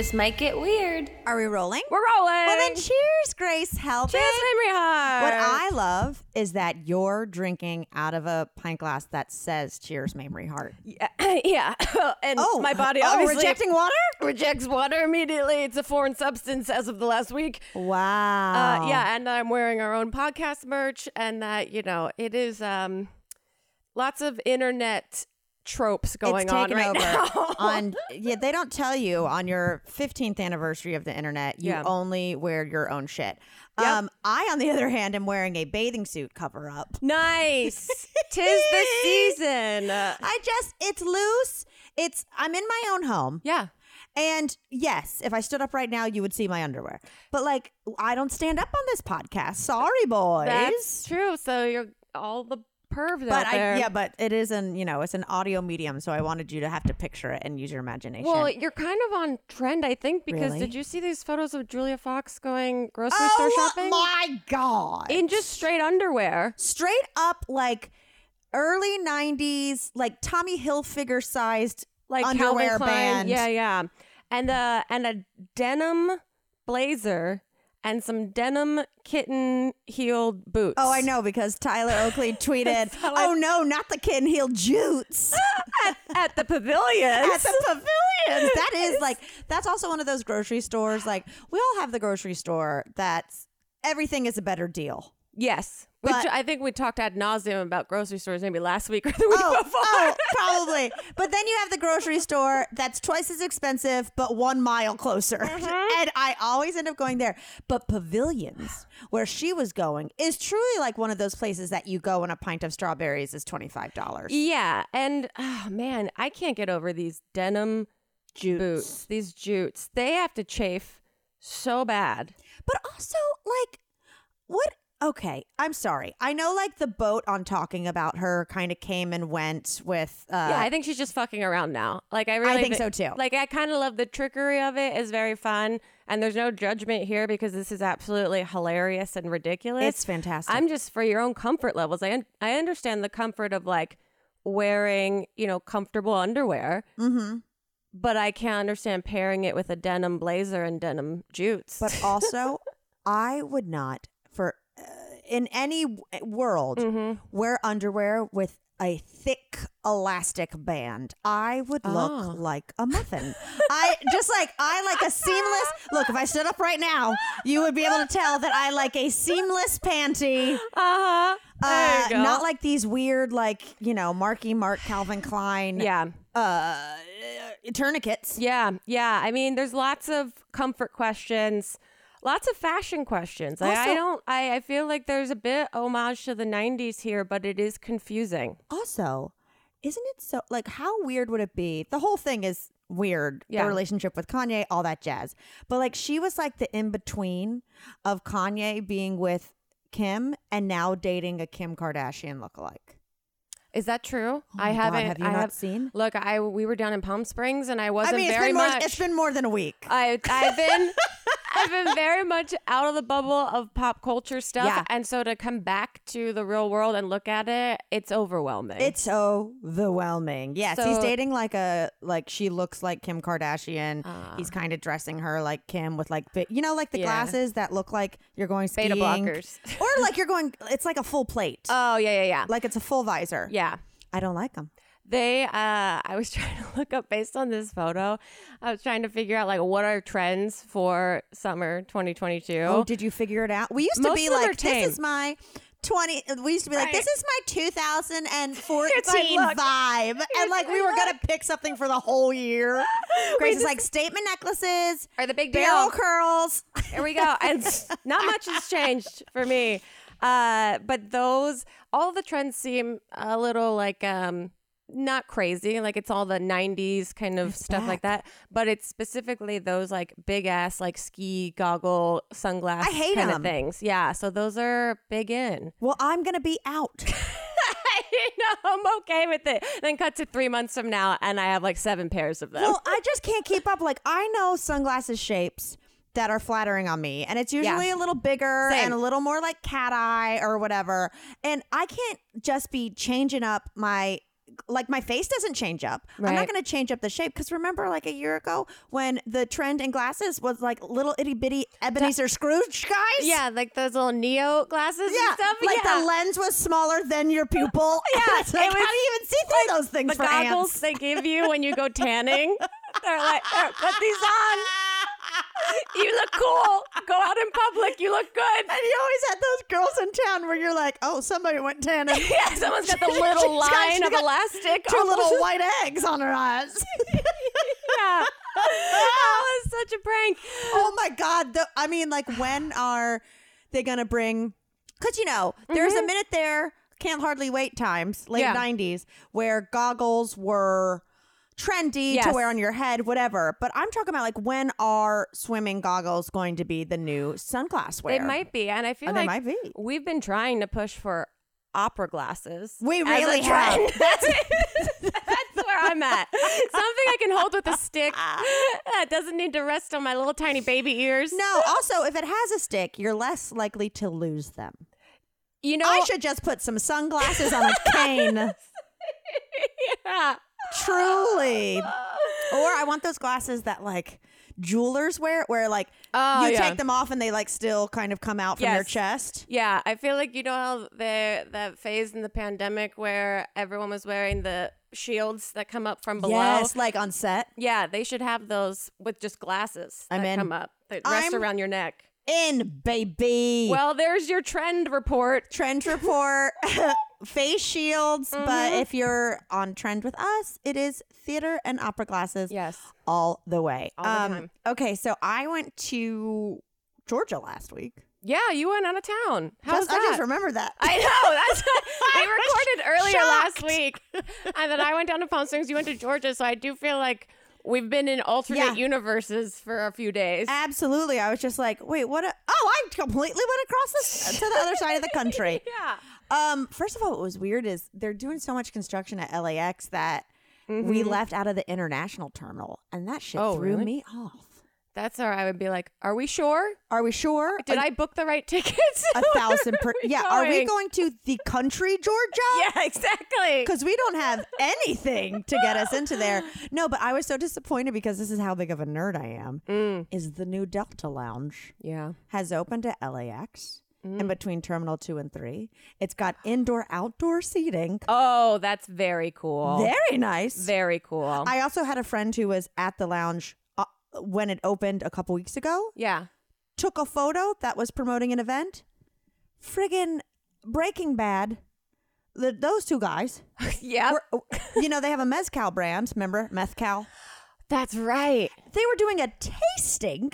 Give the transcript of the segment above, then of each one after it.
This might get weird. Are we rolling? We're rolling. well, then cheers, Grace Helbig. Cheers, Mamrie Hart. What I love is that you're drinking out of a pint glass that says "Cheers, Mamrie Hart." yeah, yeah. and Oh, my body oh, obviously rejecting water? rejects water immediately. It's a foreign substance as of the last week. Wow. Uh, yeah, and I'm wearing our own podcast merch, and that you know it is um, lots of internet tropes going it's on right over. now. on yeah, they don't tell you on your 15th anniversary of the internet. You Yeah. only wear your own shit. Yep. Um, I, on the other hand, am wearing a bathing suit cover up. nice. Tis the season. I just it's loose. It's I'm in my own home. yeah. And yes, if I stood up right now, you would see my underwear. But like, I don't stand up on this podcast. Sorry, boys. That's true. So you're all the pervs but out there. I, yeah, but it is an you know it's an audio medium, so I wanted you to have to picture it and use your imagination. Well, you're kind of on trend, I think, because Really? did you see these photos of Julia Fox going grocery oh store shopping Oh my god! in just straight underwear? straight up like early '90s, like Tommy Hilfiger sized like underwear Klein. band. Yeah, yeah, and uh and a denim blazer and some denim kitten heeled boots. Oh, I know because Tyler Oakley tweeted, "Oh no, not the kitten heeled jutes." at, at the pavilion. at the pavilions. That is like that's also one of those grocery stores. Like we all have the grocery store that's everything is a better deal. yes, which But- I think we talked ad nauseum about grocery stores maybe last week or the week Oh, before. oh, probably. But then you have the grocery store that's twice as expensive, but one mile closer. Mm-hmm. And I always end up going there. But Pavilions, where she was going, is truly like one of those places that you go and a pint of strawberries is $25. Yeah, and oh man, I can't get over these denim Jutes. boots. These jutes, they have to chafe so bad. But also, like, what? Okay, I'm sorry. I know, like, the boat on talking about her kind of came and went with. Uh, yeah, I think she's just fucking around now. Like I really I think thi- so, too. Like I kind of love the trickery of it. is very fun, and there's no judgment here because this is absolutely hilarious and ridiculous. It's fantastic. I'm just for your own comfort levels. I un- I understand the comfort of like wearing you know comfortable underwear. mm-hmm. But I can't understand pairing it with a denim blazer and denim jutes. But also, I would not, in any w- world, Mhm. wear underwear with a thick elastic band. I would look Oh. like a muffin. I just like I like a seamless look. If I stood up right now, you would be able to tell that I like a seamless panty. uh-huh. Uh, not like these weird, like you know, Marky Mark, Calvin Klein, yeah. uh, tourniquets. Yeah, yeah. I mean, there's lots of comfort questions, lots of fashion questions. I, I don't. I, I feel like there's a bit homage to the '90s here, but it is confusing. Also, isn't it so like how weird would it be? The whole thing is weird. Yeah. The relationship with Kanye, all that jazz. But like she was like the in between of Kanye being with Kim and now dating a Kim Kardashian lookalike. Is that true? Oh I haven't. have you I not have, seen? Look, I we were down in Palm Springs, and I wasn't I mean, it's very been more. much. It's been more than a week. I, I've been I've been very much out of the bubble of pop culture stuff, Yeah. and so to come back to the real world and look at it, it's overwhelming. It's overwhelming. Yes, he's dating like a like she looks like Kim Kardashian. Ah. he's kind of dressing her like Kim with like you know like the Yeah. glasses that look like you're going skiing, beta blockers. or like you're going. It's like a full plate, oh yeah, yeah, yeah, like it's a full visor. yeah. I don't like them. They, uh, I was trying to look up based on this photo. I was trying to figure out like what are trends for summer 2022. Oh, did you figure it out? We used to be like, this is my 20. We used to be like, Right. this is my 2014 Here's vibe. And like, we were gonna pick something for the whole year. Grace is like, statement necklaces, Are the big barrel deal? curls. Here we go. And not much has changed for me. Uh, but those, all the trends seem a little like, um, not crazy. Like it's all the 90s kind of It's stuff like that. But it's specifically those like big ass, like ski goggle, sunglasses I hate kind 'em. of things. Yeah. So those are big in. Well, I'm going to be out. you know, I'm okay with it. Then cut to three months from now, and I have like seven pairs of them. well, I just can't keep up. Like, I know sunglasses shapes that are flattering on me, and it's usually a little bigger Same. and a little more like cat eye or whatever. And I can't just be changing up my like my face doesn't change up. I'm not going to change up the shape because remember, like a year ago, when the trend in glasses was like little itty bitty Ebenezer Scrooge guys. Yeah, like those little Neo glasses Yeah, and stuff. like yeah. the lens was smaller than your pupil. Yeah, it's like, it was how do you even see through those things the for goggles ants? they give you when you go tanning. They're like, "Here, put these on. You look cool. Go out in public. You look good. And you always had those girls in town where you're like, oh, somebody went tanning. Yeah, someone's got the little got- line she's of got elastic. Two almost. little white eggs on her eyes. Yeah. that was such a prank. oh my god! The, I mean, like, when are they gonna bring? Because you know, there's a minute there. Can't hardly wait times, late Mm-hmm. Yeah. '90s, where goggles were trendy to wear on your head, whatever. But I'm talking about like when are swimming goggles going to be the new sunglass wear? They might be, and I feel Oh, like might be. we've been trying to push for opera glasses. We really have. That's, that's where I'm at. Something I can hold with a stick that doesn't need to rest on my little tiny baby ears. No. Also, if it has a stick, you're less likely to lose them. you know, I should just put some sunglasses on a cane. yeah. Truly. Or I want those glasses that like jewelers wear, where like Oh, you yeah. take them off and they like still kind of come out from your Yes. chest. Yeah, I feel like you know how the that phase in the pandemic where everyone was wearing the shields that come up from below. Yes, like on set. Yeah, they should have those with just glasses I'm that in. come up that rest I'm- around your neck. In baby. Well, there's your trend report. trend report, face shields. But Mm-hmm. if you're on trend with us, it is theater and opera glasses Yes. all the way. Um, the time. Okay, so I went to Georgia last week. Yeah, you went out of town. How was Just- I just remember that. I know. That's we recorded earlier last week, and then I went down to Palm Springs. You went to Georgia, so I do feel like we've been in alternate Yeah. universes for a few days. Absolutely. I was just like, wait, what? A- oh, I completely went across this to the other side of the country. yeah. Um, first of all, what was weird is they're doing so much construction at LAX that we left out of the international terminal, and that shit Oh, threw really? me off. That's where I would be like, "Are we sure? Are we sure? Did I book the right tickets? a thousand per? yeah. Are we going? going to the country, Georgia? yeah, exactly. Because we don't have anything to get us into there. No, but I was so disappointed because this is how big of a nerd I am. Mm. Is the new Delta Lounge Yeah. has opened at LAX Mm. in between Terminal 2 and 3. It's got indoor outdoor seating. Oh, that's very cool. Very nice. very cool. I also had a friend who was at the lounge uh, when it opened a couple weeks ago, yeah. took a photo that was promoting an event. Friggin' Breaking Bad. The, those two guys, yeah. you know, they have a mezcal brand. Remember mezcal? That's right. They were doing a tasting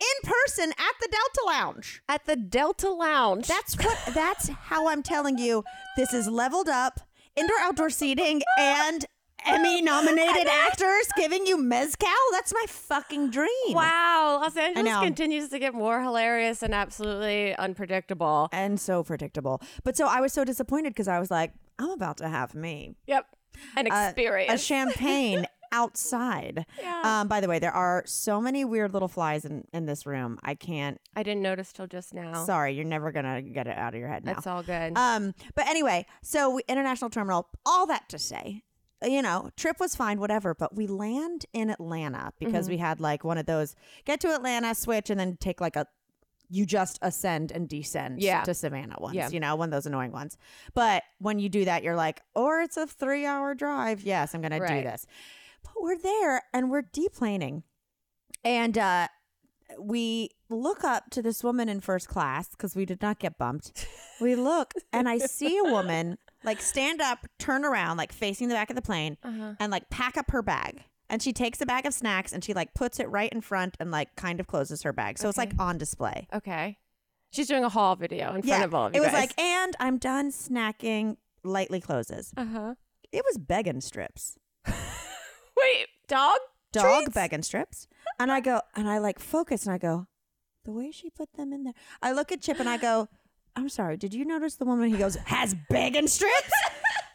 in person at the Delta Lounge. At the Delta Lounge. That's what. That's how I'm telling you. This is leveled up indoor outdoor seating and Emmy nominated actors giving you mezcal. That's my fucking dream. Wow, Los Angeles continues to get more hilarious and absolutely unpredictable. And so predictable. But so I was so disappointed because I was like, I'm about to have me Yep. An uh, a- experience. a champagne outside. Yeah. Um, by the way, there are so many weird little flies in, in this room. I can't. I didn't notice till just now. Sorry, you're never gonna get it out of your head now. That's all good. Um, but anyway, so we, international terminal. All that to say, you know, trip was fine, whatever. But we land in Atlanta because Mm-hmm. we had like one of those get to Atlanta, switch, and then take like a. You just ascend and descend Yeah. to Savannah ones, Yeah. you know, one of those annoying ones. But when you do that, you're like, or it's a three hour drive. Yes, I'm going to do this. But we're there and we're deplaning. And uh, we look up to this woman in first class because we did not get bumped. We look and I see a woman like stand up, turn around, like facing the back of the plane, Uh-huh. and like pack up her bag. And she takes a bag of snacks and she like puts it right in front and like kind of closes her bag. So it's like on display. okay. She's doing a haul video in front of all of you it was guys. like, and I'm done snacking, lightly closes. uh-huh. It was begging strips. Wait, dog? dog treats? begging strips. And I go, and I like focus and I go, the way she put them in there. I look at Chip and I go, I'm sorry, did you notice the woman? He goes, has begging strips?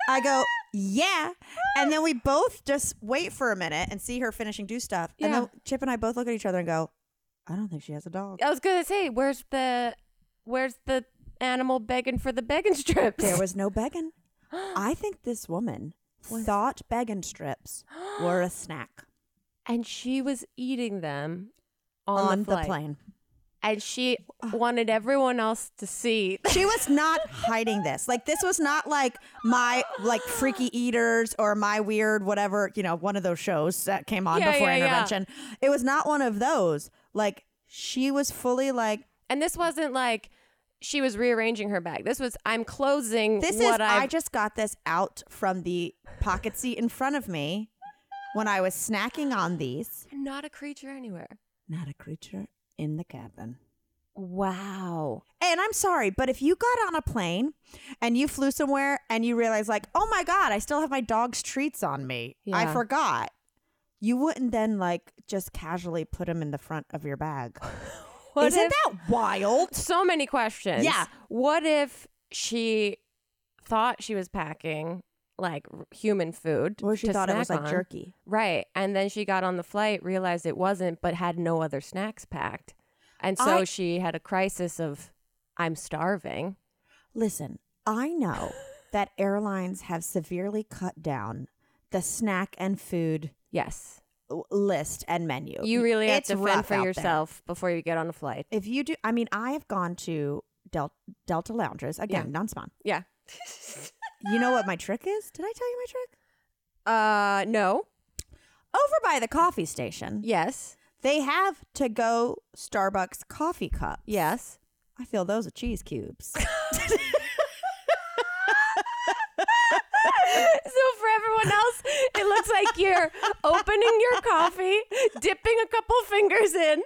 I go, yeah. And then we both just wait for a minute and see her finishing do stuff. And Yeah. then Chip and I both look at each other and go, I don't think she has a dog. I was gonna say, where's the where's the animal begging for the begging strips? There was no begging. I think this woman thought begging strips were a snack And she was eating them on, on, the, the plane. And she wanted everyone else to see. She was not hiding this. Like this was not like my like freaky eaters or my weird whatever, you know, one of those shows that came on Yeah, before yeah, yeah. intervention. It was not one of those. Like she was fully like And this wasn't like she was rearranging her bag. This was I'm closing this what is I've I just got this out from the pocket seat in front of me when I was snacking on these. not a creature anywhere. Not a creature in the cabin. Wow. And I'm sorry, but if you got on a plane and you flew somewhere and you realize, like, oh my God, I still have my dog's treats on me. I forgot. You wouldn't then, like, just casually put them in the front of your bag. What Isn't if- that wild? so many questions. Yeah. What if she thought she was packing like human food? Or she thought it was like on? jerky. Right. And then she got on the flight, realized it wasn't, but had no other snacks packed. And so I- she had a crisis of, I'm starving. Listen, I know that airlines have severely cut down the snack and food Yes. List and menu. You really have It's to fend for out there. yourself before you get on a flight. If you do, I mean, I have gone to Del- Delta Lounges again, non-spawn. Yeah. You know what my trick is? Did I tell you my trick? Uh, no. Over by the coffee station, Yes. they have to go Starbucks coffee cups. Yes. I feel those are cheese cubes. so for everyone else, it looks like you're opening your coffee, dipping a couple fingers in,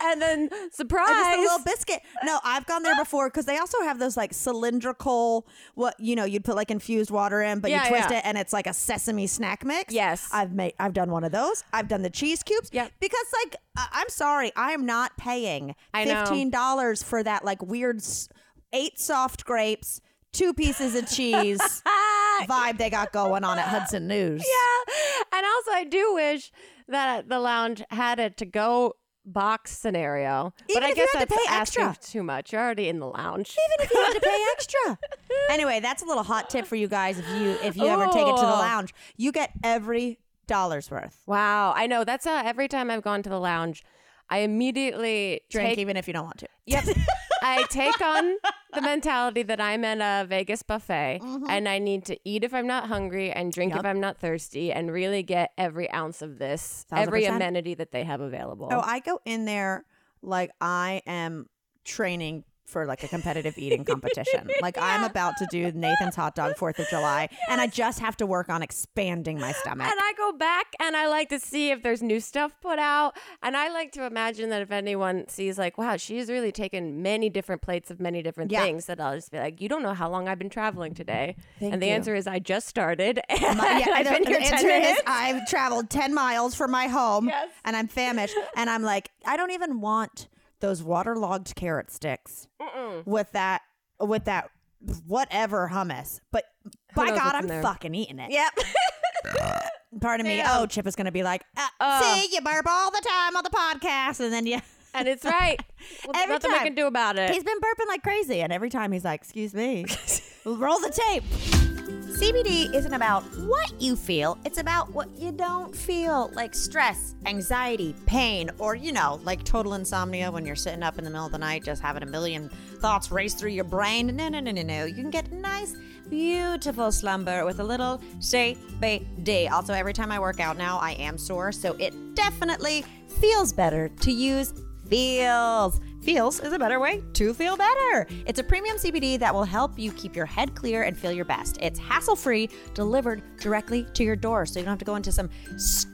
and then surprise. And just a little biscuit. No, I've gone there before because they also have those like cylindrical, what you know, you'd put like infused water in, but Yeah, you twist yeah. it and it's like a sesame snack mix. Yes. I've made, I've done one of those. I've done the cheese cubes. Yep. because like I- I'm sorry, I am not paying fifteen dollars for that like weird s- eight soft grapes, two pieces of cheese vibe they got going on at Hudson News. yeah. And also, I do wish that the lounge had a to go box scenario. but I guess had to that's pay asking extra. too much. You're already in the lounge. even if you had to pay extra. anyway, that's a little hot tip for you guys if you if you ever take it to the lounge. You get every dollar's worth. Wow. I know. That's uh, every time I've gone to the lounge, I immediately Drink take even if you don't want to. Yep. I take on the mentality that I'm at a Vegas buffet and I need to eat if I'm not hungry and drink Mm-hmm. Yep. if I'm not thirsty and really get every ounce of this, Thousand every amenity that they have available. Oh, I go in there like I am training for like a competitive eating competition. Like I'm about to do Nathan's hot dog 4th of July and I just have to work on expanding my stomach. and I go back and I like to see if there's new stuff put out. And I like to imagine that if anyone sees, like, wow, she's really taken many different plates of many different Yeah. things, that I'll just be like, you don't know how long I've been traveling today. Thank and the you. answer is, I just started. And My- yeah, I've the- been here 10 answer is minutes. I've traveled 10 miles from my home Yes. and I'm famished. And I'm like, I don't even want those waterlogged carrot sticks with that, with that whatever hummus. But by knows God, what's in I'm there? fucking eating it. Yep. Pardon me. Damn. Oh, Chip is going to be like, uh, Uh. see, you burp all the time on the podcast. And then you. and it's right. Well, there's Every nothing time. we can do about it. He's been burping like crazy, and every time he's like, "Excuse me, roll the tape." CBD isn't about what you feel; it's about what you don't feel, like stress, anxiety, pain, or you know, like total insomnia when you're sitting up in the middle of the night just having a million thoughts race through your brain. No, no, no, no, no. You can get nice, beautiful slumber with a little CBD. Also, every time I work out now, I am sore, so it definitely feels better to use Feals. Feals is a better way to feel better. It's a premium CBD that will help you keep your head clear and feel your best. It's hassle free, delivered directly to your door, so you don't have to go into some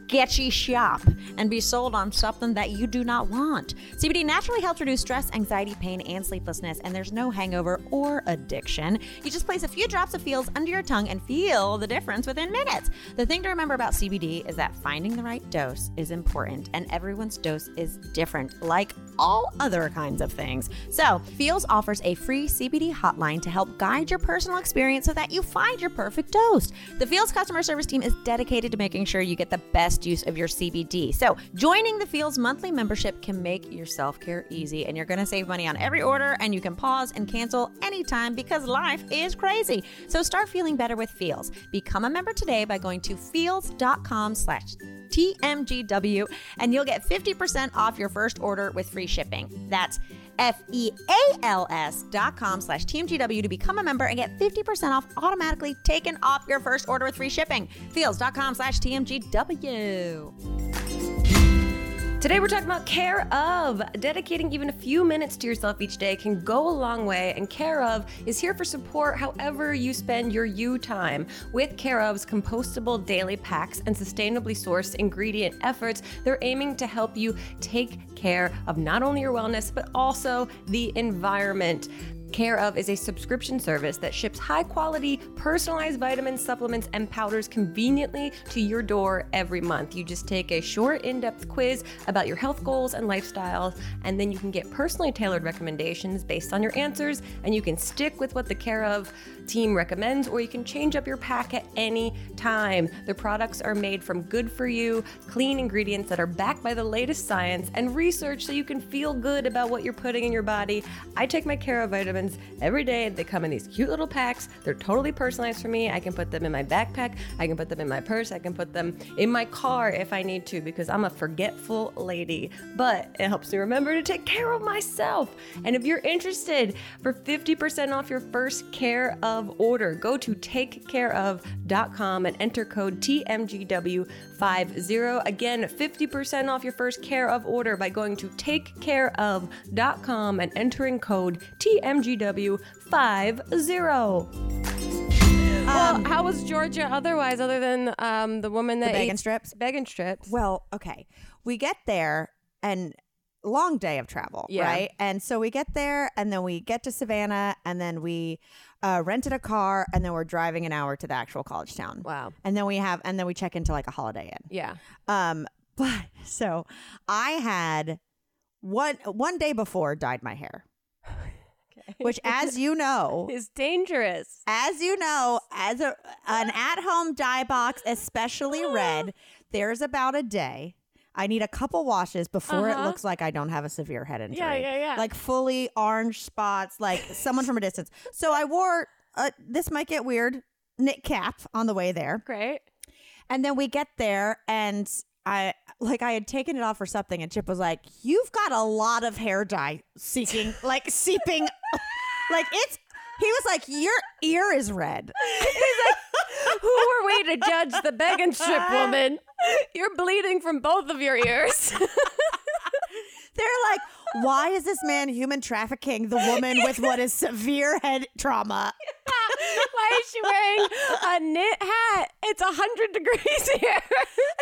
sketchy shop and be sold on something that you do not want. CBD naturally helps reduce stress, anxiety, pain, and sleeplessness, and there's no hangover or addiction. You just place a few drops of Feals under your tongue and feel the difference within minutes. The thing to remember about CBD is that finding the right dose is important, and everyone's dose is different, like all other kinds of things. So, Feals offers a free CBD hotline to help guide your personal experience so that you find your perfect dose. The Feals customer service team is dedicated to making sure you get the best use of your CBD. So, joining the Feals monthly membership can make your self care easy, and you're going to save money on every order, and you can pause and cancel anytime because life is crazy. So, start feeling better with Feals. Become a member today by going to feals.com slash TMGW, and you'll get 50% off your first order with free shipping. That's F-E-A-L-S dot com slash TMGW to become a member and get 50% off automatically taken off your first order with free shipping. Feals.com slash TMGW. Today we're talking about care of. Dedicating even a few minutes to yourself each day can go a long way, and Care of is here for support however you spend your you time. With Care of's compostable daily packs and sustainably sourced ingredient efforts, they're aiming to help you take care of not only your wellness but also the environment. Care of is a subscription service that ships high quality, personalized vitamins, supplements, and powders conveniently to your door every month. You just take a short, in depth quiz about your health goals and lifestyles, and then you can get personally tailored recommendations based on your answers, and you can stick with what the Care of team recommends, or you can change up your pack at any time. The products are made from good for you, clean ingredients that are backed by the latest science and research so you can feel good about what you're putting in your body. I take my Care of vitamins every day. They come in these cute little packs. They're totally personalized for me. I can put them in my backpack, I can put them in my purse, I can put them in my car if I need to because I'm a forgetful lady. But it helps me remember to take care of myself. And if you're interested for 50% off your first Care of order, go to takecareof.com and enter code TMGW50. Again, 50% off your first Care of order by going to takecareof.com and entering code TMGW50. Well, how was Georgia otherwise, other than um, the woman that bacon eats strips? Bacon strips. Well, okay. We get there and long day of travel, Yeah. right? And so we get there and then we get to Savannah and then we uh, rented a car and then we're driving an hour to the actual college town. Wow. And then we have and then we check into like a Holiday Inn. Yeah. Um, but so I had one one day before dyed my hair, which, as you know, Is dangerous. as you know, as a an at home dye box, especially red, there's about a day. I need a couple washes before it Uh-huh. looks like I don't have a severe head injury. Yeah, yeah, yeah. Like fully orange spots, like someone from a distance. So I wore uh, this might get weird knit cap on the way there. Great. And then we get there and I like I had taken it off for something and Chip was like, You've got a lot of hair dye seeking like seeping like it's he was like, Your ear is red. He's like, Who are we to judge the bacon strip woman? You're bleeding from both of your ears. They're like, Why is this man human trafficking the woman with what is severe head trauma? Why is she wearing a knit hat? It's a hundred degrees here.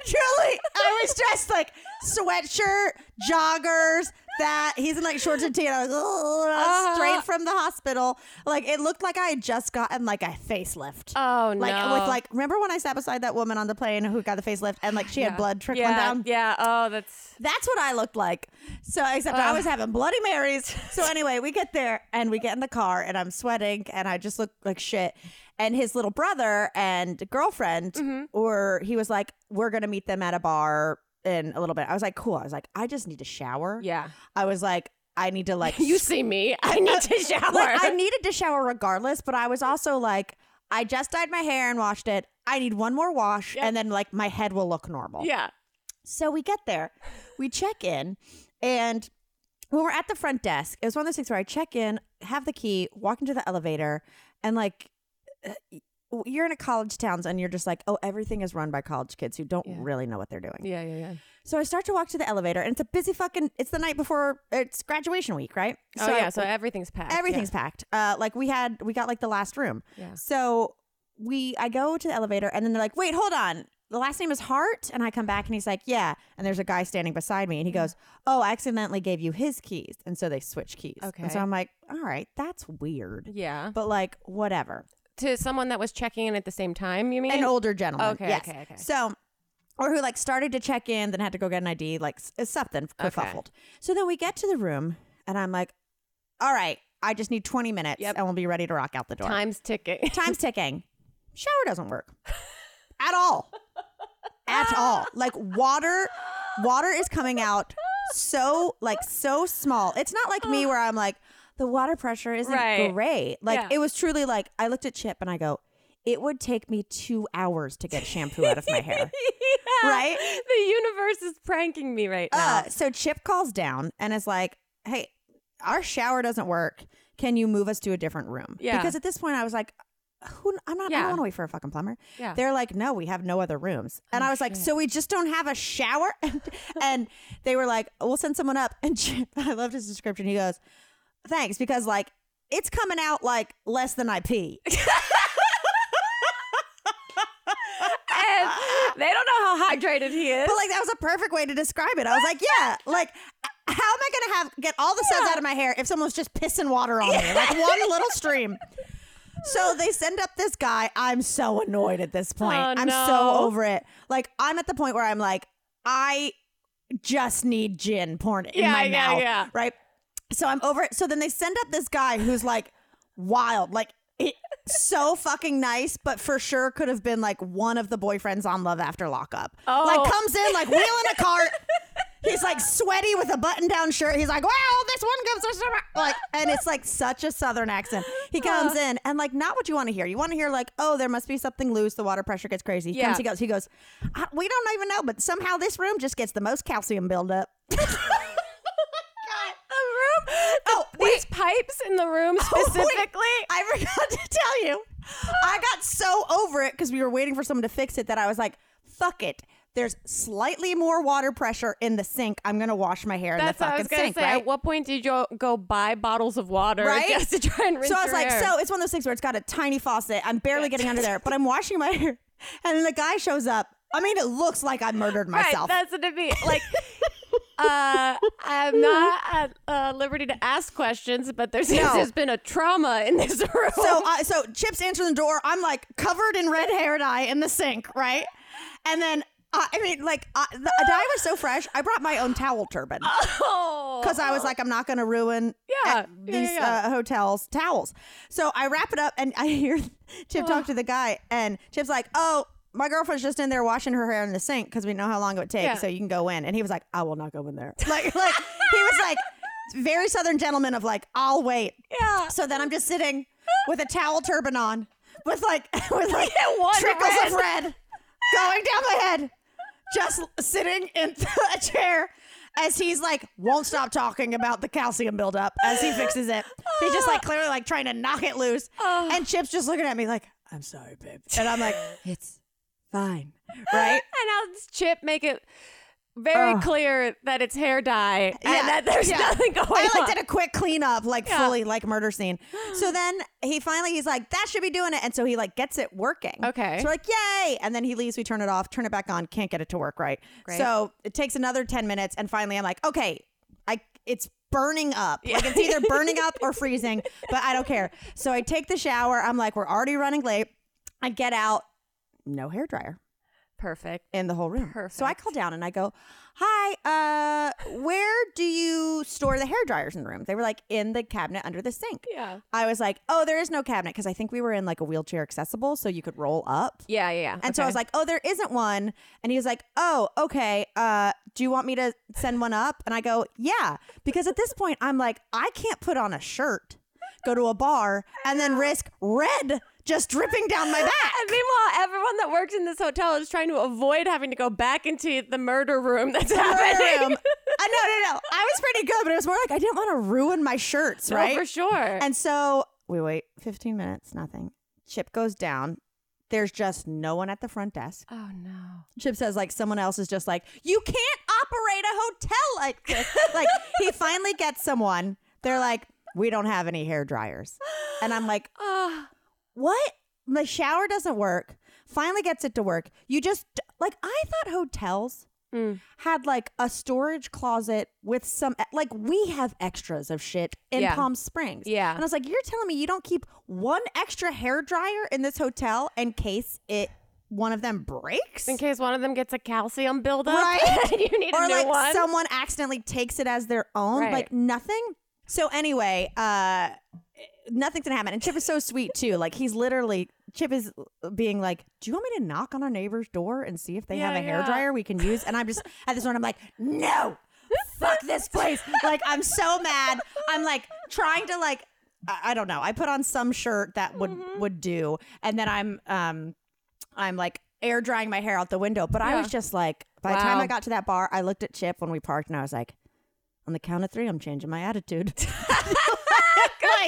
Truly, I was dressed like sweatshirt, joggers, that he's in like shorts and tee. And I was Uh-huh. straight from the hospital. Like it looked like I had just gotten like a facelift. Oh like no. with like remember when I sat beside that woman on the plane who got the facelift and like she had blood trickling yeah, down? Yeah. Oh, that's That's what I looked like. So except I was having Bloody Marys. So anyway, we get there and we get in the car and I'm sweating and I just look like shit. And his little brother and girlfriend Mm-hmm. or he was like, We're gonna meet them at a bar in a little bit. I was like, Cool. I was like, I just need to shower. yeah. I was like, I need to like You see me. I need to shower. like I needed to shower regardless, but I was also like, I just dyed my hair and washed it. I need one more wash, Yep. and then like my head will look normal. yeah. So we get there, we check in, and when we're at the front desk, it was one of those things where I check in, have the key, walk into the elevator, and like. Uh, You're in a college town and you're just like, oh, everything is run by college kids who don't Yeah. really know what they're doing. Yeah. Yeah. Yeah. So I start to walk to the elevator and it's a busy fucking, it's the night before, it's graduation week, right? Oh So I- yeah. So everything's packed. everything's packed. Uh, like we had, we got like the last room. Yeah. So we, I go to the elevator and then they're like, wait, hold on. The last name is Hart. And I come back and he's like, yeah. And there's a guy standing beside me and he goes, oh, I accidentally gave you his keys. And so they switch keys. Okay. And so I'm like, all right, that's weird. Yeah. But like, whatever. To someone that was checking in at the same time, you mean? An older gentleman. Okay, Yes. okay, okay. So or who like started to check in, then had to go get an ID, like something uh, kerfuffled. So then we get to the room, and I'm like, all right, I just need 20 minutes, Yep. and we'll be ready to rock out the door. Time's ticking. Time's ticking. Shower doesn't work at all. At all. Like water, water is coming out so like so small. It's not like me where I'm like the water pressure isn't Right. great. Like Yeah. it was truly like I looked at Chip and I go, it would take me two hours to get shampoo out of my hair. Yeah. Right? The universe is pranking me right now. Uh, so Chip calls down and is like, "Hey, our shower doesn't work. Can you move us to a different room?" Yeah. Because at this point, I was like, "Who? I'm not. I don't want to wait for a fucking plumber." Yeah. They're like, "No, we have no other rooms." And Oh, I was like, "So we just don't have a shower?" And, and they were like, "We'll send someone up." And Chip, I loved his description. He goes, "Thanks," because like it's coming out like less than I pee. and they don't know how hydrated he is. But like that was a perfect way to describe it. I was like, yeah, like how am I gonna have get all the suds out of my hair if someone's just pissing water on me? Like one little stream. So they send up this guy. I'm so annoyed at this point. Oh, I'm no. so over it. Like I'm at the point where I'm like, I just need gin poured in Yeah, my yeah, mouth. yeah. Right. So I'm over it. So then they send up this guy who's like wild, like it, so fucking nice, but for sure could have been like one of the boyfriends on Love After Lockup. Oh. Like comes in like wheeling a cart. He's like sweaty with a button-down shirt. He's like, "Well, this one comes from somewhere-" like," and it's like such a southern accent. He comes in and like not what you want to hear. You want to hear like, "Oh, there must be something loose. The water pressure gets crazy." He Yeah. comes, he goes, he goes. "We don't even know, but somehow this room just gets the most calcium buildup." Oh, these pipes in the room Oh, specifically. I forgot to tell you. I got so over it because we were waiting for someone to fix it that I was like, fuck it. There's slightly more water pressure in the sink. I'm gonna wash my hair That's in the what I fucking sink, say. right? At what point did you go buy bottles of water Right? just to try and rinse so I was like, hair? so it's one of those things where it's got a tiny faucet. I'm barely getting under there, but I'm washing my hair, and then the guy shows up. I mean, it looks like I murdered myself. Right, that's what it means. Like, uh, I'm not at uh, liberty to ask questions, but there seems No. there's been a trauma in this room. So, uh, so Chips answering the door. I'm like covered in red hair dye in the sink, right? And then, uh, I mean, like uh, the dye was so fresh. I brought my own towel turban oh, because I was like, I'm not going to ruin Yeah, uh, yeah, these yeah. Uh, hotels towels. So I wrap it up, and I hear Chip talk to the guy, and Chip's like, "Oh." My girlfriend's just in there washing her hair in the sink because we know how long it would take, Yeah. so you can go in. And he was like, "I will not go in there." Like, like he was like, very southern gentleman of like, "I'll wait." yeah. So then I'm just sitting with a towel turban on, with like with like trickles of red. red going down my head, just sitting in a chair as he's like won't stop talking about the calcium buildup as he fixes it. He's just like clearly like trying to knock it loose, Oh. and Chip's just looking at me like, "I'm sorry, babe," and I'm like, "It's fine, right?" And this Chip make it very clear that it's hair dye Yeah, and that there's yeah. nothing going on. I like on. did a quick cleanup, like Yeah. fully like murder scene. So then he finally he's like, that should be doing it. And so he like gets it working. Okay. So we're like, yay. And then he leaves, we turn it off, turn it back on, can't get it to work right. Great. So it takes another 10 minutes, and finally I'm like, okay, I it's burning up. Like it's either burning up or freezing, but I don't care. So I take the shower. I'm like, we're already running late. I get out, no hair dryer Perfect. in the whole room. Perfect. So I call down and I go, "Hi, uh, where do you store the hair dryers in the room?" They were like in the cabinet under the sink. Yeah. I was like, "Oh, there is no cabinet because I think we were in like a wheelchair accessible, so you could roll up." Yeah, yeah, yeah. And so I was like, "Oh, there isn't one." And he was like, "Oh, okay. Uh, do you want me to send one up?" And I go, "Yeah," because at this point I'm like, I can't put on a shirt, go to a bar, and then risk red just dripping down my back. And meanwhile, everyone that works in this hotel is trying to avoid having to go back into the murder room that's happening. room. Uh, no, no, no. I was pretty good, but it was more like I didn't want to ruin my shirts, No, right? for sure. And so we wait 15 minutes, nothing. Chip goes down. There's just no one at the front desk. oh no. Chip says like someone else is just like, you can't operate a hotel like this. like he finally gets someone. They're like, we don't have any hair dryers. And I'm like, Ah. What? The shower doesn't work. Finally gets it to work. You just like I thought hotels Mm. had like a storage closet with some like we have extras of shit in Yeah. Palm Springs. Yeah. And I was like, you're telling me you don't keep one extra hair dryer in this hotel in case it one of them breaks. In case one of them gets a calcium buildup, Right. you need or a new like one. someone accidentally takes it as their own. Right. Like nothing. So anyway, uh nothing's gonna happen. And Chip is so sweet too. Like he's literally Chip is being like, Do you want me to knock on our neighbor's door and see if they have Yeah, a hair dryer we can use? And I'm just at this point, I'm like, no. Fuck this place. Like I'm so mad. I'm like trying to like I, I don't know. I put on some shirt that would Mm-hmm. would do. And then I'm um I'm like air drying my hair out the window. But I was just like, by the time I got to that bar, I looked at Chip when we parked and I was like, on the count of three, I'm changing my attitude. Good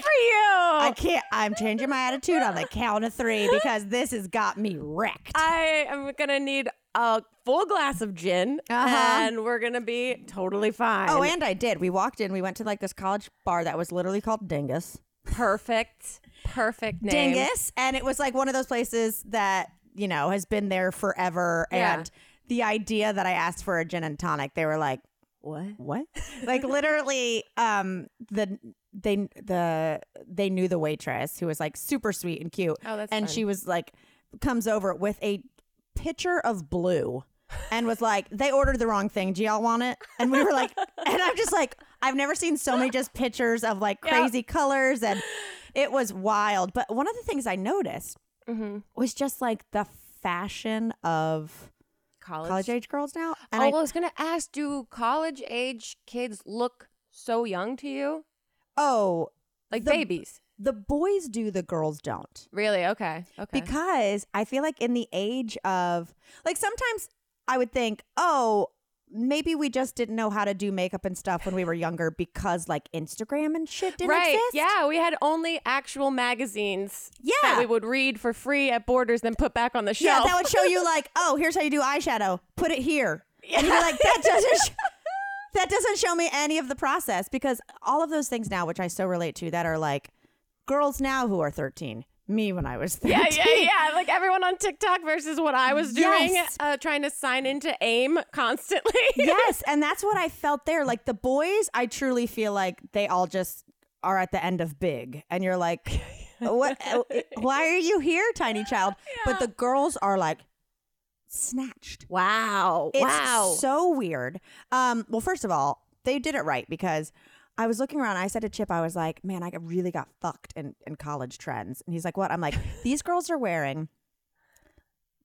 for you. I can't, I'm changing my attitude on the count of three because this has got me wrecked. I am gonna need a full glass of gin, Uh-huh. and we're gonna be totally fine. oh, and I did. We walked in, we went to like this college bar that was literally called Dingus. perfect, perfect name. Dingus. And it was like one of those places that, you know, has been there forever. Yeah. And the idea that I asked for a gin and tonic, they were like, what? What? like literally, um, the they the they knew the waitress who was like super sweet and cute. Oh, that's and fun. she was like comes over with a pitcher of blue and was like, they ordered the wrong thing. Do y'all want it? And we were like, and I'm just like, I've never seen so many just pictures of like Yeah. crazy colors and it was wild. But one of the things I noticed Mm-hmm. was just like the fashion of College. college age girls now. And oh, I, I was gonna ask, do college age kids look so young to you, oh, like The- babies? the boys do, the girls don't. Really? Okay. Okay. because I feel like in the age of like sometimes I would think, oh, maybe we just didn't know how to do makeup and stuff when we were younger because like Instagram and shit didn't right. exist. Yeah, we had only actual magazines Yeah. that we would read for free at Borders, then put back on the shelf. Yeah, that would show you like, oh, here's how you do eyeshadow. Put it here. And you'd be like, that doesn't sh- that doesn't show me any of the process because all of those things now, which I so relate to, that are like girls now who are 13, me when I was 13. yeah, yeah, yeah. Like everyone on TikTok versus what I was doing, Yes. uh, trying to sign into AIM constantly. yes, and that's what I felt there. Like the boys, I truly feel like they all just are at the end of big, and you're like, what? Why are you here, tiny child? But the girls are like snatched. wow. It's wow. so weird. Um, well, first of all, they did it right because I was looking around. I said to Chip, I was like, man, I really got fucked in, in college trends. And he's like, what? I'm like, these girls are wearing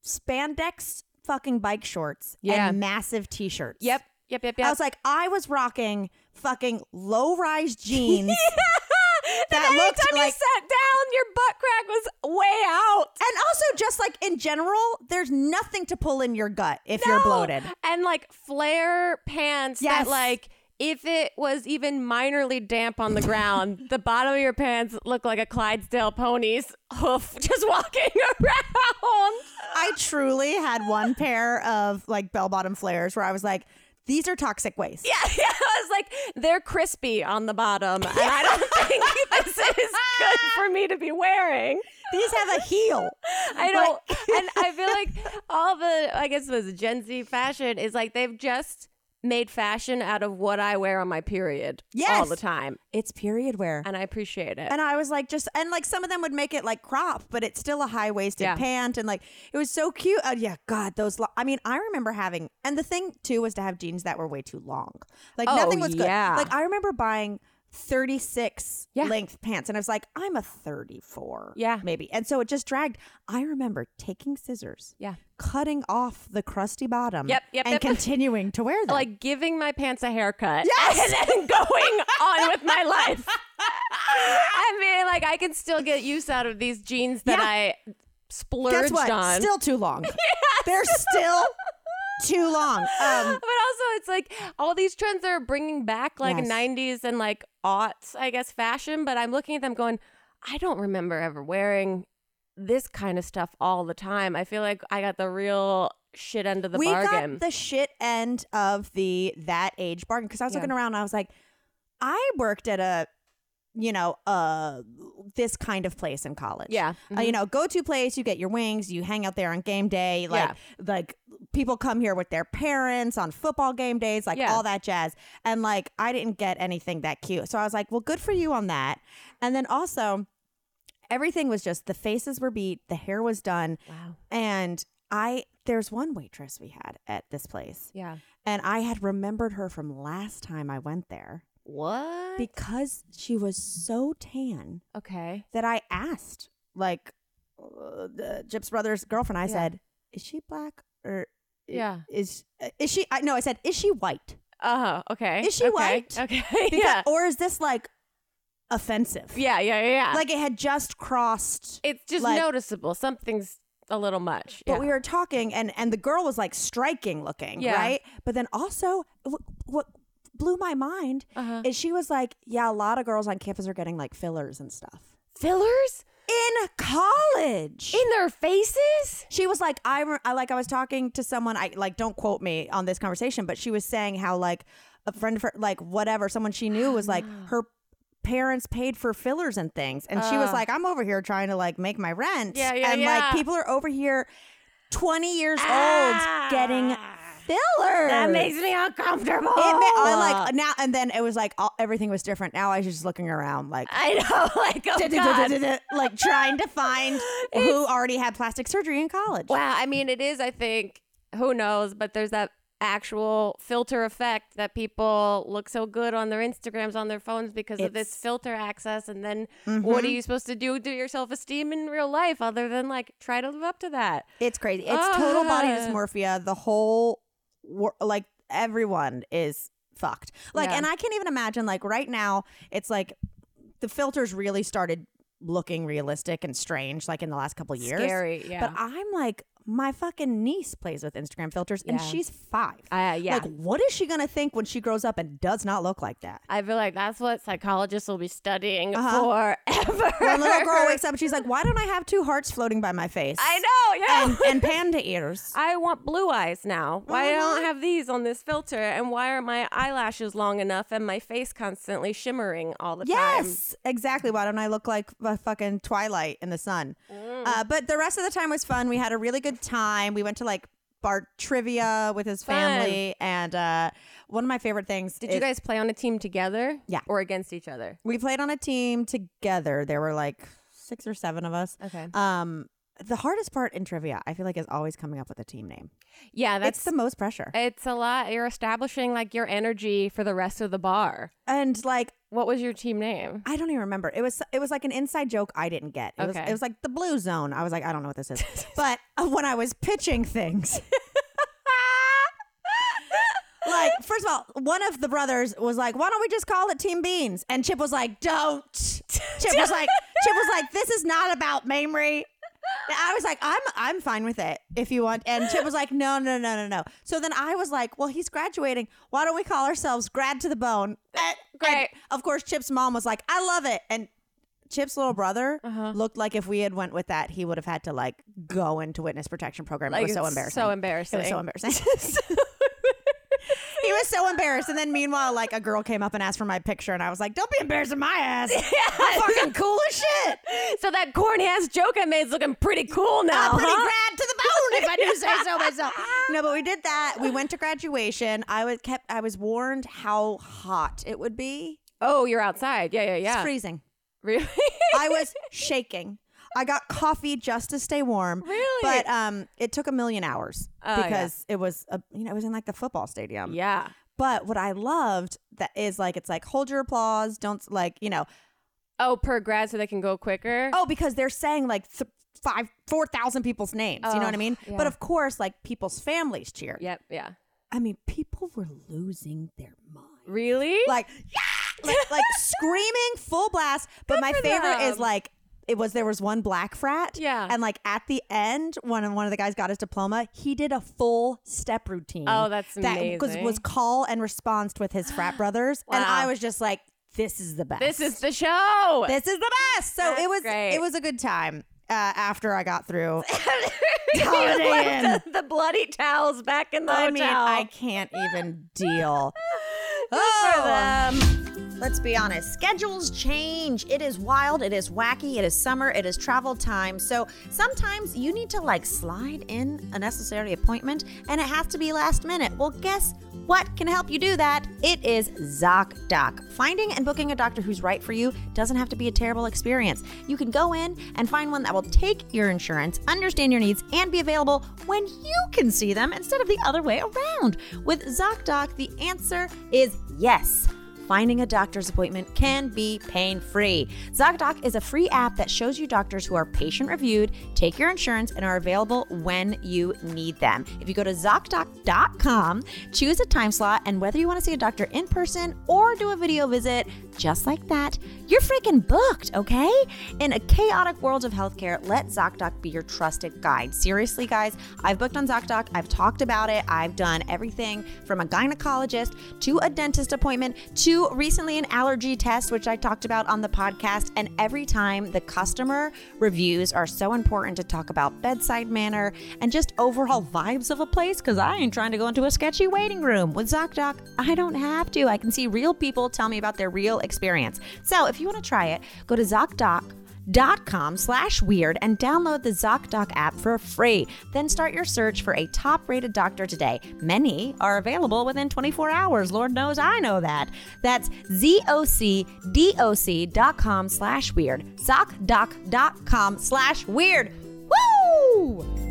spandex fucking bike shorts Yeah. and massive t shirts. yep. Yep. Yep. Yep. I was like, I was rocking fucking low rise jeans. that that looked like- you sat down, your butt crack was way out. And also, just like in general, there's nothing to pull in your gut if you're bloated. And like flare pants Yes. that like if it was even minorly damp on the ground, the bottom of your pants look like a Clydesdale pony's hoof just walking around. I truly had one pair of like bell bottom flares where I was like, these are toxic waste. Yeah, yeah. I was like, they're crispy on the bottom. And I don't think this is good for me to be wearing. These have a heel. I don't, and I feel like all the, I guess it was Gen Z fashion is like they've just made fashion out of what I wear on my period yes. all the time. It's period wear. And I appreciate it. And I was like, just and like some of them would make it like crop, but it's still a high waisted Yeah. pant, and like it was so cute. Oh yeah, God, those. Lo- I mean, I remember having, and the thing too was to have jeans that were way too long. Like Oh, nothing was good. yeah. Like I remember buying. 36 Yeah. length pants and I was like I'm a 34 Yeah. maybe and so it just dragged I remember taking scissors yeah. cutting off the crusty bottom Yep, yep, and yep. continuing to wear them Like giving my pants a haircut. Yes. And then going on with my life. I mean, like, I can still get use out of these jeans that Yeah. I splurged guess what on. still too long they're still too long um but also it's like all these trends are bringing back like Yes. 90s and like aughts i guess fashion but i'm looking at them going i don't remember ever wearing this kind of stuff all the time i feel like i got the real shit end of the we bargain got the shit end of the that age bargain because I was Yeah. looking around and I was like, I worked at a, you know, uh, this kind of place in college. Yeah. Uh, you know, go to place, you get your wings, you hang out there on game day, like like people come here with their parents on football game days, like Yeah. all that jazz. And like I didn't get anything that cute. So I was like, well, good for you on that. And then also everything was just the faces were beat, the hair was done, wow and I there's one waitress we had at this place, Yeah. and I had remembered her from last time I went there What? because she was so tan okay. that I asked, like, uh, the Chip's brother's girlfriend. I Yeah. said, "Is she black or Yeah. is is she?" I no, I said, "Is she white?" uh-huh okay. Is she okay. white? Okay. Because, yeah. or is this like offensive? Yeah, yeah, yeah, yeah. like it had just crossed. it's just like- noticeable. Something's a little much. But yeah. we were talking, and and the girl was like striking looking, Yeah. right? But then also, what, what blew my mind uh-huh. is she was like, "Yeah, a lot of girls on campus are getting like fillers and stuff fillers in college." in their faces. she was like, I, I like I was talking to someone. I like don't quote me on this conversation, but she was saying how like a friend of her, like whatever, someone she knew was like her parents paid for fillers and things, and she was like, I'm over here trying to like make my rent, Yeah, yeah, and yeah. like people are over here, twenty years Ah. old, getting fillers. That makes me uncomfortable. It ma- I like now and then it was like all, everything was different. Now I was just looking around like. I know, like oh God. like trying to find who already had plastic surgery in college. Wow, I mean, it is. I think who knows, but there's that actual filter effect that people look so good on their Instagrams on their phones because of this filter access. And then what are Mhm. you supposed to do to your self esteem in real life other than like try to live up to that? It's crazy. It's total body Ah. dysmorphia. The whole, like, everyone is fucked. Like, Yeah. and I can't even imagine, like, right now, it's like the filters really started looking realistic and strange, like, in the last couple years. Scary, yeah. But I'm like, my fucking niece plays with Instagram filters and Yeah. she's five. uh, yeah. Like, what is she going to think when she grows up and does not look like that? I feel like that's what psychologists will be studying Uh-huh. forever. When little girl wakes up and she's like, why don't I have two hearts floating by my face? I know, yeah. And, and panda ears. I want blue eyes now. Why Mhm. don't I have these on this filter? And why are my eyelashes long enough and my face constantly shimmering all the time? Yes, exactly. Why don't I look like a fucking Twilight in the sun? Mm. Uh, but the rest of the time was fun. We had a really good time. We went to like bar trivia with his Fun. family, and uh, one of my favorite things. Did you guys play on a team together? Yeah. Or against each other? We played on a team together. There were like six or seven of us. Okay. Um, the hardest part in trivia, I feel like, is always coming up with a team name. Yeah, That's that's the most pressure. it's a lot. You're establishing like your energy for the rest of the bar. And like, What was your team name? I don't even remember. It was it was like an inside joke I didn't get. It was Okay. it was like the blue zone. I was like, I don't know what this is. but uh, when I was pitching things, like first of all, one of the brothers was like, "Why don't we just call it Team Beans?" And Chip was like, "Don't." Chip was like, "Chip was like, this is not about Mamrie." And I was like, "I'm I'm fine with it if you want." And Chip was like, "No, no, no, no, no." So then I was like, "Well, he's graduating. Why don't we call ourselves Grad to the Bone?" And- and Great. of course, Chip's mom was like, "I love it," and Chip's little brother Uh-huh. looked like if we had went with that, he would have had to like go into witness protection program. Like it was so embarrassing. So It embarrassing. was so embarrassing. He was so embarrassed. And then meanwhile, like a girl came up and asked for my picture, and I was like, "Don't be embarrassed embarrassing my ass. I'm fucking cool as shit. So that corny ass joke I made is looking pretty cool now. I'm pretty huh? grad to the bone, if I do say so myself. No, but we did that. We went to graduation. I was kept. I was warned how hot it would be. Oh, you're outside. Yeah, yeah, It's yeah. freezing. Really? I was shaking. I got coffee just to stay warm. Really? But um, it took a million hours Oh, yeah. because it was a, you know it was in like the football stadium. yeah. But what I loved that is like it's like hold your applause, don't like you know Oh, per grad so they can go quicker. oh because they're saying like th- five four thousand people's names. you know what I Oh, mean? yeah. But of course, like people's families cheer. Yep, yeah. I mean, people were losing their mind. Really? Like yeah, like, like screaming full blast. But Good my favorite is like it was there was one black frat. Yeah. And like at the end, when one of the guys got his diploma, he did a full step routine. Oh, that's that was, amazing. was call and response with his frat brothers. And I was just like, this is the best. this is the show. this is the best. So That's it was great. it was a good time. Uh, after I got through, the, the bloody towels back in the I hotel. mean, I can't even deal. Good for them. Let's be honest. Schedules change. It is wild. It is wacky. It is summer. It is travel time. So sometimes you need to like slide in a necessary appointment and it has to be last minute. Well, guess what can help you do that? It is ZocDoc. Finding and booking a doctor who's right for you doesn't have to be a terrible experience. You can go in and find one that will take your insurance, understand your needs, and be available when you can see them instead of the other way around. With ZocDoc, the answer is yes finding a doctor's appointment can be pain free. ZocDoc is a free app that shows you doctors who are patient reviewed, take your insurance, and are available when you need them. If you go to ZocDoc.com, choose a time slot, and whether you want to see a doctor in person or do a video visit, just like that, you're freaking booked, okay? In a chaotic world of healthcare, let ZocDoc be your trusted guide. Seriously, guys, I've booked on ZocDoc, I've talked about it, I've done everything from a gynecologist to a dentist appointment to recently an allergy test, which I talked about on the podcast. And every time the customer reviews are so important to talk about bedside manner and just overall vibes of a place because I ain't trying to go into a sketchy waiting room. With ZocDoc, I don't have to. I can see real people tell me about their real experience. So if you want to try it, go to ZocDoc dot com slash weird and download the ZocDoc app for free. Then start your search for a top rated doctor today. Many are available within 24 hours. Lord knows I know that. That's Z-O-C-D-O-C slash weird. ZocDoc slash weird. Woo!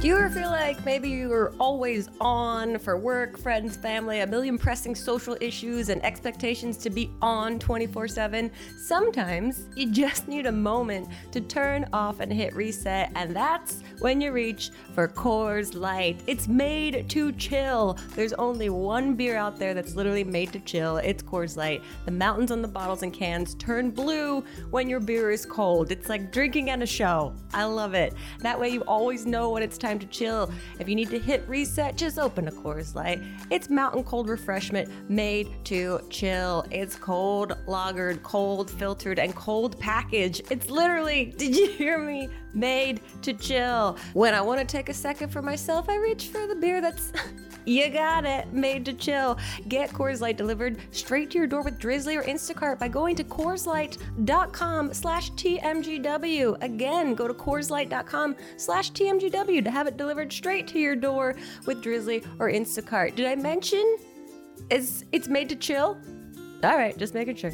Do you ever feel like maybe you're always on for work, friends, family, a million pressing social issues and expectations to be on 24 7? Sometimes you just need a moment to turn off and hit reset, and that's when you reach for Coors Light. It's made to chill. There's only one beer out there that's literally made to chill. It's Coors Light. The mountains on the bottles and cans turn blue when your beer is cold. It's like drinking at a show. I love it. That way you always know when it's time to chill. If you need to hit reset, just open a Coors Light. It's mountain cold refreshment made to chill. It's cold lagered, cold filtered, and cold packaged. It's literally, did you hear me? Made to chill. When I want to take a second for myself, I reach for the beer that's You got it. Made to chill. Get Coors Light delivered straight to your door with Drizzly or Instacart by going to CoorsLight.com slash TMGW. Again, go to CoorsLight.com slash TMGW to have it delivered straight to your door with Drizzly or Instacart. Did I mention it's, it's made to chill? All right, just making sure.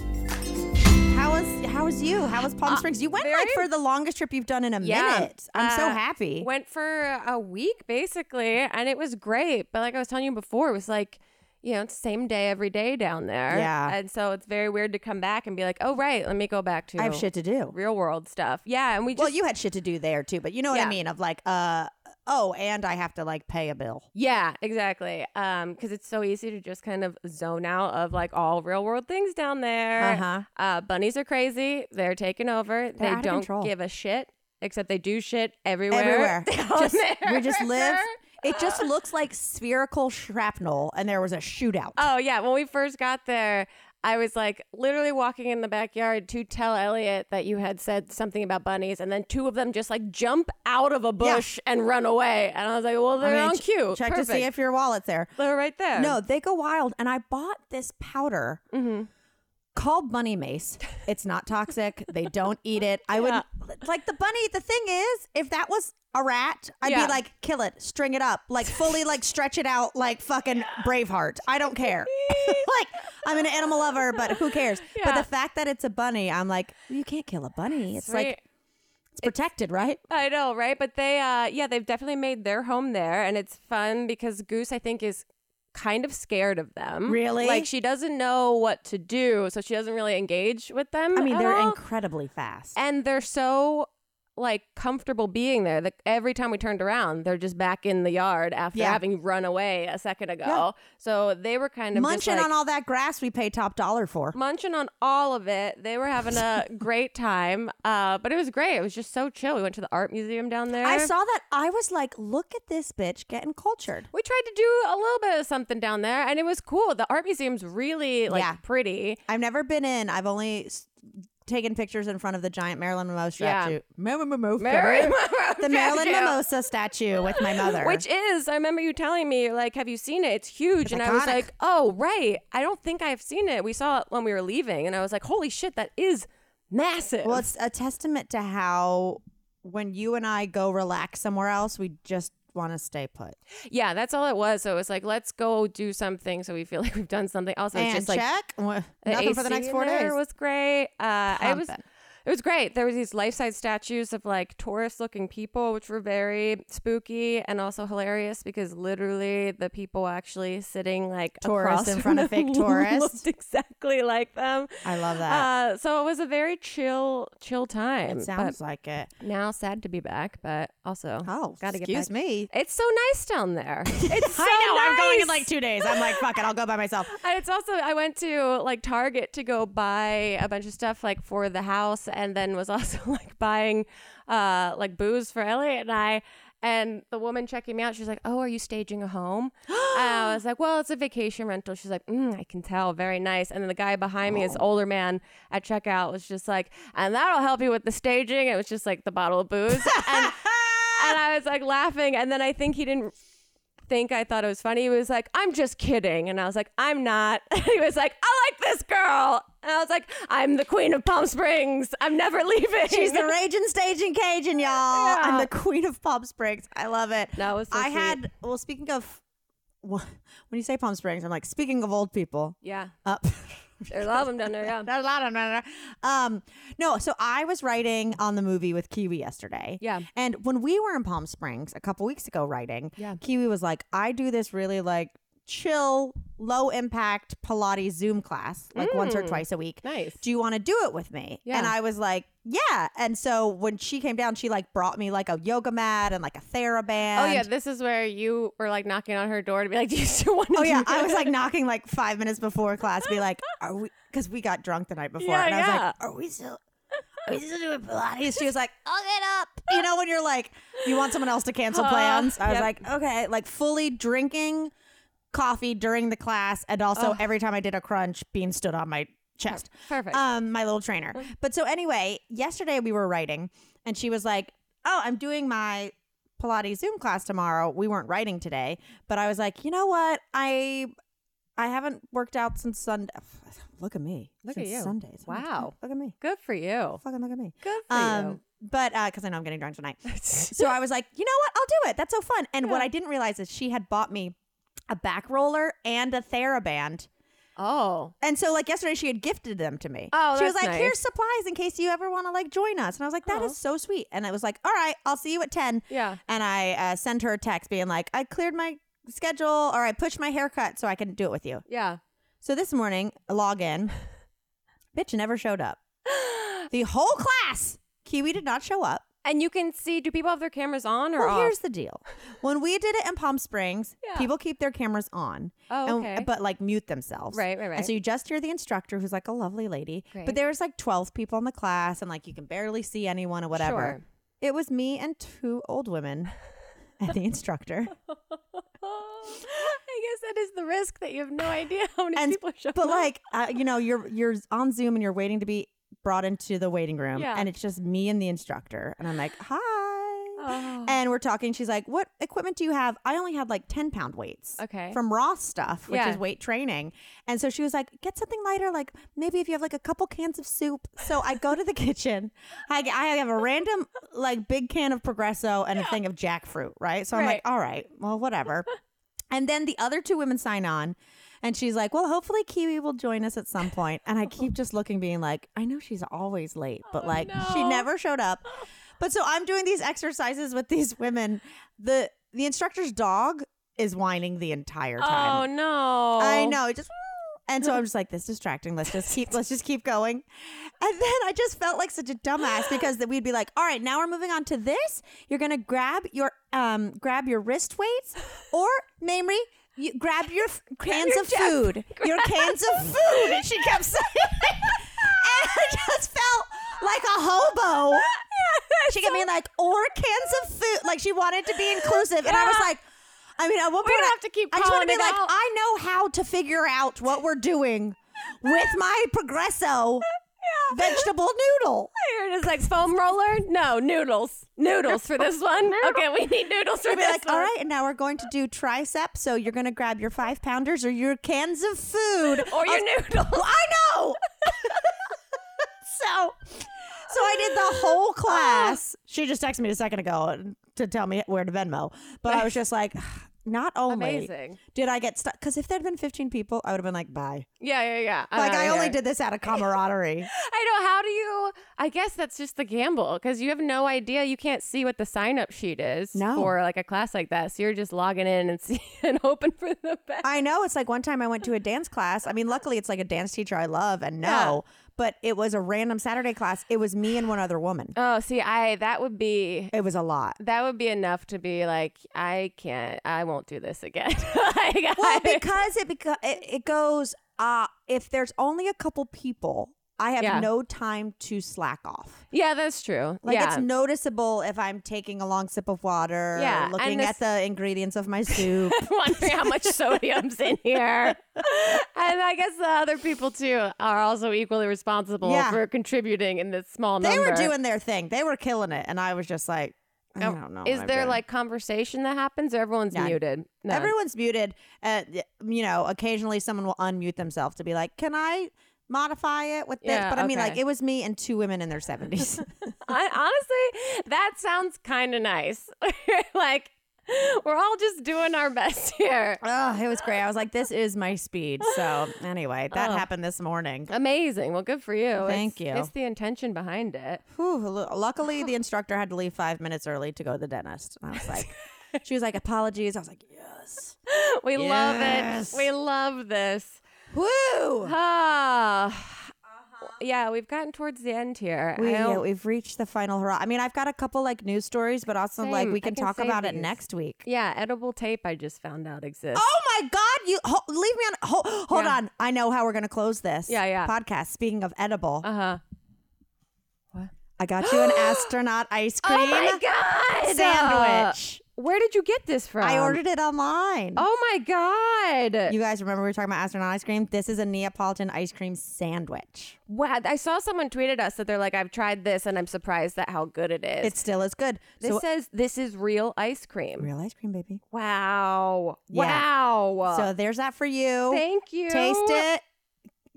How was how was you? How was Palm Springs? You went like for the longest trip you've done in a Yeah. minute. I'm so Uh, happy. Went for a week basically, and it was great. But like I was telling you before, it was like, you know, it's same day every day down there. Yeah. And so it's very weird to come back and be like, oh right, let me go back to I have shit to do. real world stuff. Yeah, and we just Well, you had shit to do there too, but you know what I mean of like uh oh, and I have to like pay a bill. Yeah, exactly. Um, because it's so easy to just kind of zone out of like all real world things down there. Uh-huh. Uh, bunnies are crazy. They're taking over. they out of don't control. give a shit, except they do shit everywhere. Everywhere. just we just live it just looks like spherical shrapnel and there was a shootout. Oh yeah, when we first got there, I was like literally walking in the backyard to tell Elliot that you had said something about bunnies, and then two of them just like jump out of a bush and run away, and I was like, well, they're mean, on ch- cue. Check to see if your wallet's there. they're right there. No, they go wild. And I bought this powder Mm-hmm. Called bunny mace. It's not toxic. they don't eat it. I would like the bunny. The thing is, if that was a rat, I'd Yeah. be like, kill it, string it up, like fully like stretch it out like fucking Braveheart. I don't care. like I'm an animal lover, but who cares? But the fact that it's a bunny, I'm like, you can't kill a bunny. It's like it's protected, right? I know, right? But they, uh, yeah, they've definitely made their home there, and it's fun because Goose, I think, is kind of scared of them. Really? Like she doesn't know what to do, so she doesn't really engage with them. I mean, they're all. incredibly fast. and they're so like comfortable being there every time we turned around, they're just back in the yard after Yeah. having run away a second ago. Yeah. So they were kind of Munching like, on all that grass we pay top dollar for. munching on all of it. They were having a great time, uh, but it was great. It was just so chill. We went to the art museum down there. I saw that. I was like, look at this bitch getting cultured. We tried to do a little bit of something down there, and it was cool. The art museum's really like Yeah. pretty. I've never been in. I've only taking pictures in front of the giant Marilyn Monroe statue. Yeah. Marilyn Monroe. The Marilyn. Mimosa statue with my mother. Which is, I remember you telling me, like, have you seen it? It's huge. It's and I was like, oh, right. I don't think I've seen it. We saw it when we were leaving. And I was like, holy shit, that is massive. well, it's a testament to how when you and I go relax somewhere else, we just want to stay put. yeah, that's all it was. So it was like, let's go do something so we feel like we've done something. Also, it's and just like, check. Wha- the Nothing for the AC next four days. was great. Uh, it was. It was great. There was these life size statues of like tourist looking people, which were very spooky and also hilarious because literally the people actually sitting like Tourists across in front of fake tourists. looked exactly like them. I love that. Uh, so it was a very chill, chill time. it sounds like it. now sad to be back, but also Oh, gotta get excuse back. me. It's so nice down there. It's so I know. I'm going in like two days. I'm like, fuck it. I'll go by myself. And it's also I went to like Target to go buy a bunch of stuff like for the house, and then was also like buying uh like booze for Elliot and I. And the woman checking me out, she's like, "Oh, are you staging a home?" I was like, "Well, it's a vacation rental." She's like, mm, "I can tell, very nice." And then the guy behind me, Oh. this older man at checkout, was just like, "And that'll help you with the staging." It was just like the bottle of booze, and and I was like laughing. And then I think he didn't think I thought it was funny. He was like, I'm just kidding. And I was like, I'm not. he was like, I like this girl. And I was like, I'm the queen of Palm Springs. I'm never leaving. She's the raging staging Cajun, y'all. I'm the queen of Palm Springs. I love it. That was so I sweet. had. Well, speaking of, when you say Palm Springs, I'm like speaking of old people. Yeah. Up. There's a lot of them down there. Yeah. There's a lot of them. down there. Um, no, so I was writing on the movie with Kiwi yesterday. Yeah. And when we were in Palm Springs a couple weeks ago writing, Yeah. Kiwi was like, I do this really like chill, low impact Pilates Zoom class, like once or Mm. twice a week. Nice. Do you want to do it with me? Yeah. And I was like, yeah. And so when she came down, she like brought me like a yoga mat and like a TheraBand. Oh yeah, this is where you were like knocking on her door to be like, "Do you still want to?" Oh yeah, I was like knocking like five minutes before class, be like, "Are we?" Because we got drunk the night before, Yeah, and I was yeah. like, "Are we still?" Are we still doing Pilates? She was like, "I'll get up." You know when you're like, you want someone else to cancel plans. I was yep. like, "Okay," like fully drinking coffee during the class, and also every time I did a crunch, Bean stood on my chest. Perfect. Um, my little trainer. But so anyway, yesterday we were writing, and she was like, "Oh, I'm doing my Pilates Zoom class tomorrow. We weren't writing today, but I was like, you know what? I I haven't worked out since Sunday. Look at me. Look at Since you. Sundays. Wow. Look at me. Good for you. Fucking look at me. Good for Um, but because I know I'm getting drunk tonight, so I was like, you know what? I'll do it. That's so fun. And what I didn't realize is she had bought me a back roller and a TheraBand. Oh. And so, like yesterday, she had gifted them to me. Oh, she was like, nice. "Here's supplies in case you ever want to like join us." And I was like, "That is so sweet." And I was like, "All right, I'll see you at 10. Yeah. And I uh, sent her a text being like, "I cleared my schedule, or I pushed my haircut so I can do it with you." Yeah. So this morning, log in. Bitch never showed up. The whole class, Kiwi did not show up. And you can see. Do people have their cameras on or Well, off? here's the deal: when we did it in Palm Springs, Yeah. people keep their cameras on, Oh, and- okay. but like mute themselves. Right, right, right. And so you just hear the instructor, who's like a lovely lady, Great. but there was like twelve people in the class, and like you can barely see anyone or whatever. Sure. It was me and two old women, and the instructor. I guess that is the risk that you have no idea how many And- people are showing But up. like, uh, you know, you're you're on Zoom and you're waiting to be brought into the waiting room, Yeah. and it's just me and the instructor, and I'm like, hi. Oh. And we're talking. She's like, "What equipment do you have?" I only had like ten pound weights. Okay. From Ross stuff, which Yeah. is weight training. And so she was like, "Get something lighter, like maybe if you have like a couple cans of soup." So I go to the kitchen. I, I have a random like big can of Progresso and a thing of jackfruit, right? So I'm like, "All right, well, whatever." and then the other two women sign on. And she's like, well, hopefully Kiwi will join us at some point. And I keep just looking, being like, I know she's always late, but Oh, like she never showed up. But so I'm doing these exercises with these women. The the instructor's dog is whining the entire time. Oh no. I know. It just and so I'm just like, this is distracting. Let's just keep let's just keep going. And then I just felt like such a dumbass because that we'd be like, all right, now we're moving on to this. You're gonna grab your um grab your wrist weights or Mamrie. You grab your f- cans your of food. Your cans of food. And she kept saying and I just felt like a hobo. she kept being like, or cans of food. Like she wanted to be inclusive. And I was like, I mean, at one We point, I- have to keep I just want to be like, out. I know how to figure out what we're doing with my progresso. vegetable noodle. You're just like foam roller? No, noodles. Noodles for this one. Okay, we need noodles for We'll be this like, one. all right, and now we're going to do triceps. So you're going to grab your five pounders or your cans of food. Or your noodles. Well, I know. so, so I did the whole uh. class. She just texted me a second ago to tell me where to Venmo, but I was just like, not only Amazing. did I get stuck because if there'd been 15 people, I would have been like, bye. Yeah, yeah, yeah. Like I only did this out of camaraderie. I know. How do you? I guess that's just the gamble because you have no idea. You can't see what the sign up sheet is No. for like a class like that. So you're just logging in and see and hoping for the best. I know. It's like one time I went to a dance class. I mean, luckily it's like a dance teacher I love and know, but it was a random Saturday class. It was me and one other woman. Oh, see, I that would be It was a lot. that would be enough to be like, I can't, I won't do this again. like, Well, I- because it because it, it goes uh if there's only a couple people, I have Yeah. no time to slack off. yeah, that's true. Like yeah. it's noticeable if I'm taking a long sip of water, Yeah, looking this- at the ingredients of my soup. wondering how much sodium's in here. and I guess the other people too are also equally responsible Yeah. for contributing in this small number. they were doing their thing. They were killing it and I was just like I Oh, don't know. Is there doing. like conversation that happens or everyone's None. muted? None. Everyone's muted. Uh, you know, occasionally someone will unmute themselves to be like, "Can I modify it with this?" Yeah, But I mean, like, it was me and two women in their seventies. I, honestly, that sounds kind of nice. like, we're all just doing our best here. oh, it was great. I was like, "This is my speed." So anyway, that Oh. happened this morning. Amazing. Well, good for you. Thank It's- you. It's the intention behind it. Whew, luckily, the instructor had to leave five minutes early to go to the dentist. And I was like, she was like, "Apologies." I was like, "Yes." We Yes. love it. We love this. Woo! Ah. Yeah, we've gotten towards the end here. We, yeah, we've reached the final hurrah. I mean, I've got a couple like news stories, but also like we can can talk about it next week. yeah, edible tape I just found out exists. Oh my God! You ho- leave me on. Ho- hold Yeah. on. I know how we're gonna close this. Yeah, yeah. Podcast. Speaking of edible, Uh huh. What? I got you an astronaut ice cream Oh my god! sandwich. Where did you get this from? I ordered it online. Oh my god! You guys remember we were talking about astronaut ice cream? This is a Neapolitan ice cream sandwich. wow! I saw someone tweeted us that they're like, "I've tried this and I'm surprised at how good it is." It still is good. this so, says this is real ice cream. real ice cream, baby. Wow! Yeah. Wow! So there's that for you. thank you. Taste it.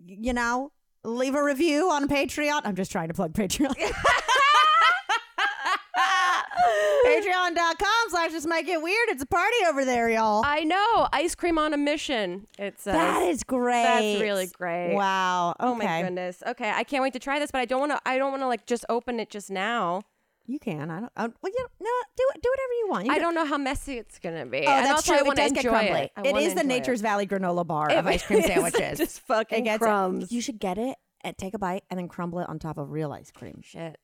You know, leave a review on Patreon. I'm just trying to plug Patreon. Patreon.com slash just make it weird. It's a party over there, y'all. I know. Ice cream on a mission. It's that is great. That's really great. Wow. Okay. Oh my goodness. Okay, I can't wait to try this, but I don't want to. I don't want to like just open it just now. You can. I don't. I, well, you no. Do it. Do whatever you want. You I can- don't know how messy it's gonna be. Oh, and that's true. It to does get crumbly. it. It is the Nature's it. Valley granola bar of ice cream sandwiches. just fucking It gets- crumbs. You should get it and take a bite and then crumble it on top of real ice cream. Shit,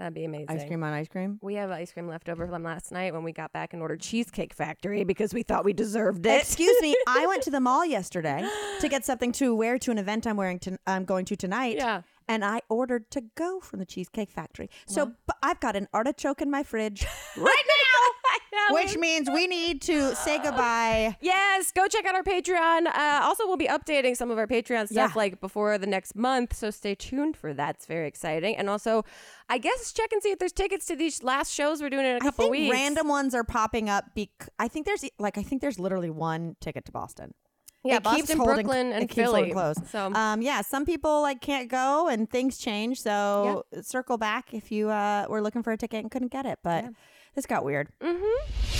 that'd be amazing. Ice cream on ice cream. We have ice cream left over from last night when we got back and ordered Cheesecake Factory because we thought we deserved it. Excuse me. I went to the mall yesterday to get something to wear to an event I'm wearing. To, I'm going to tonight. Yeah. And I ordered to go from the Cheesecake Factory. So but I've got an artichoke in my fridge right which means we need to say goodbye. Yes, go check out our Patreon. Uh, also, we'll be updating some of our Patreon stuff Yeah. like before the next month, so stay tuned for that. It's very exciting. And also, I guess check and see if there's tickets to these last shows we're doing in a I couple think weeks. random ones are popping up. Bec- I think there's like I think there's literally one ticket to Boston. Yeah, Boston, Brooklyn, and it keeps holding Philly. close. So Um, yeah, some people like can't go and things change. So circle back if you uh, were looking for a ticket and couldn't get it. But this got weird. mhm.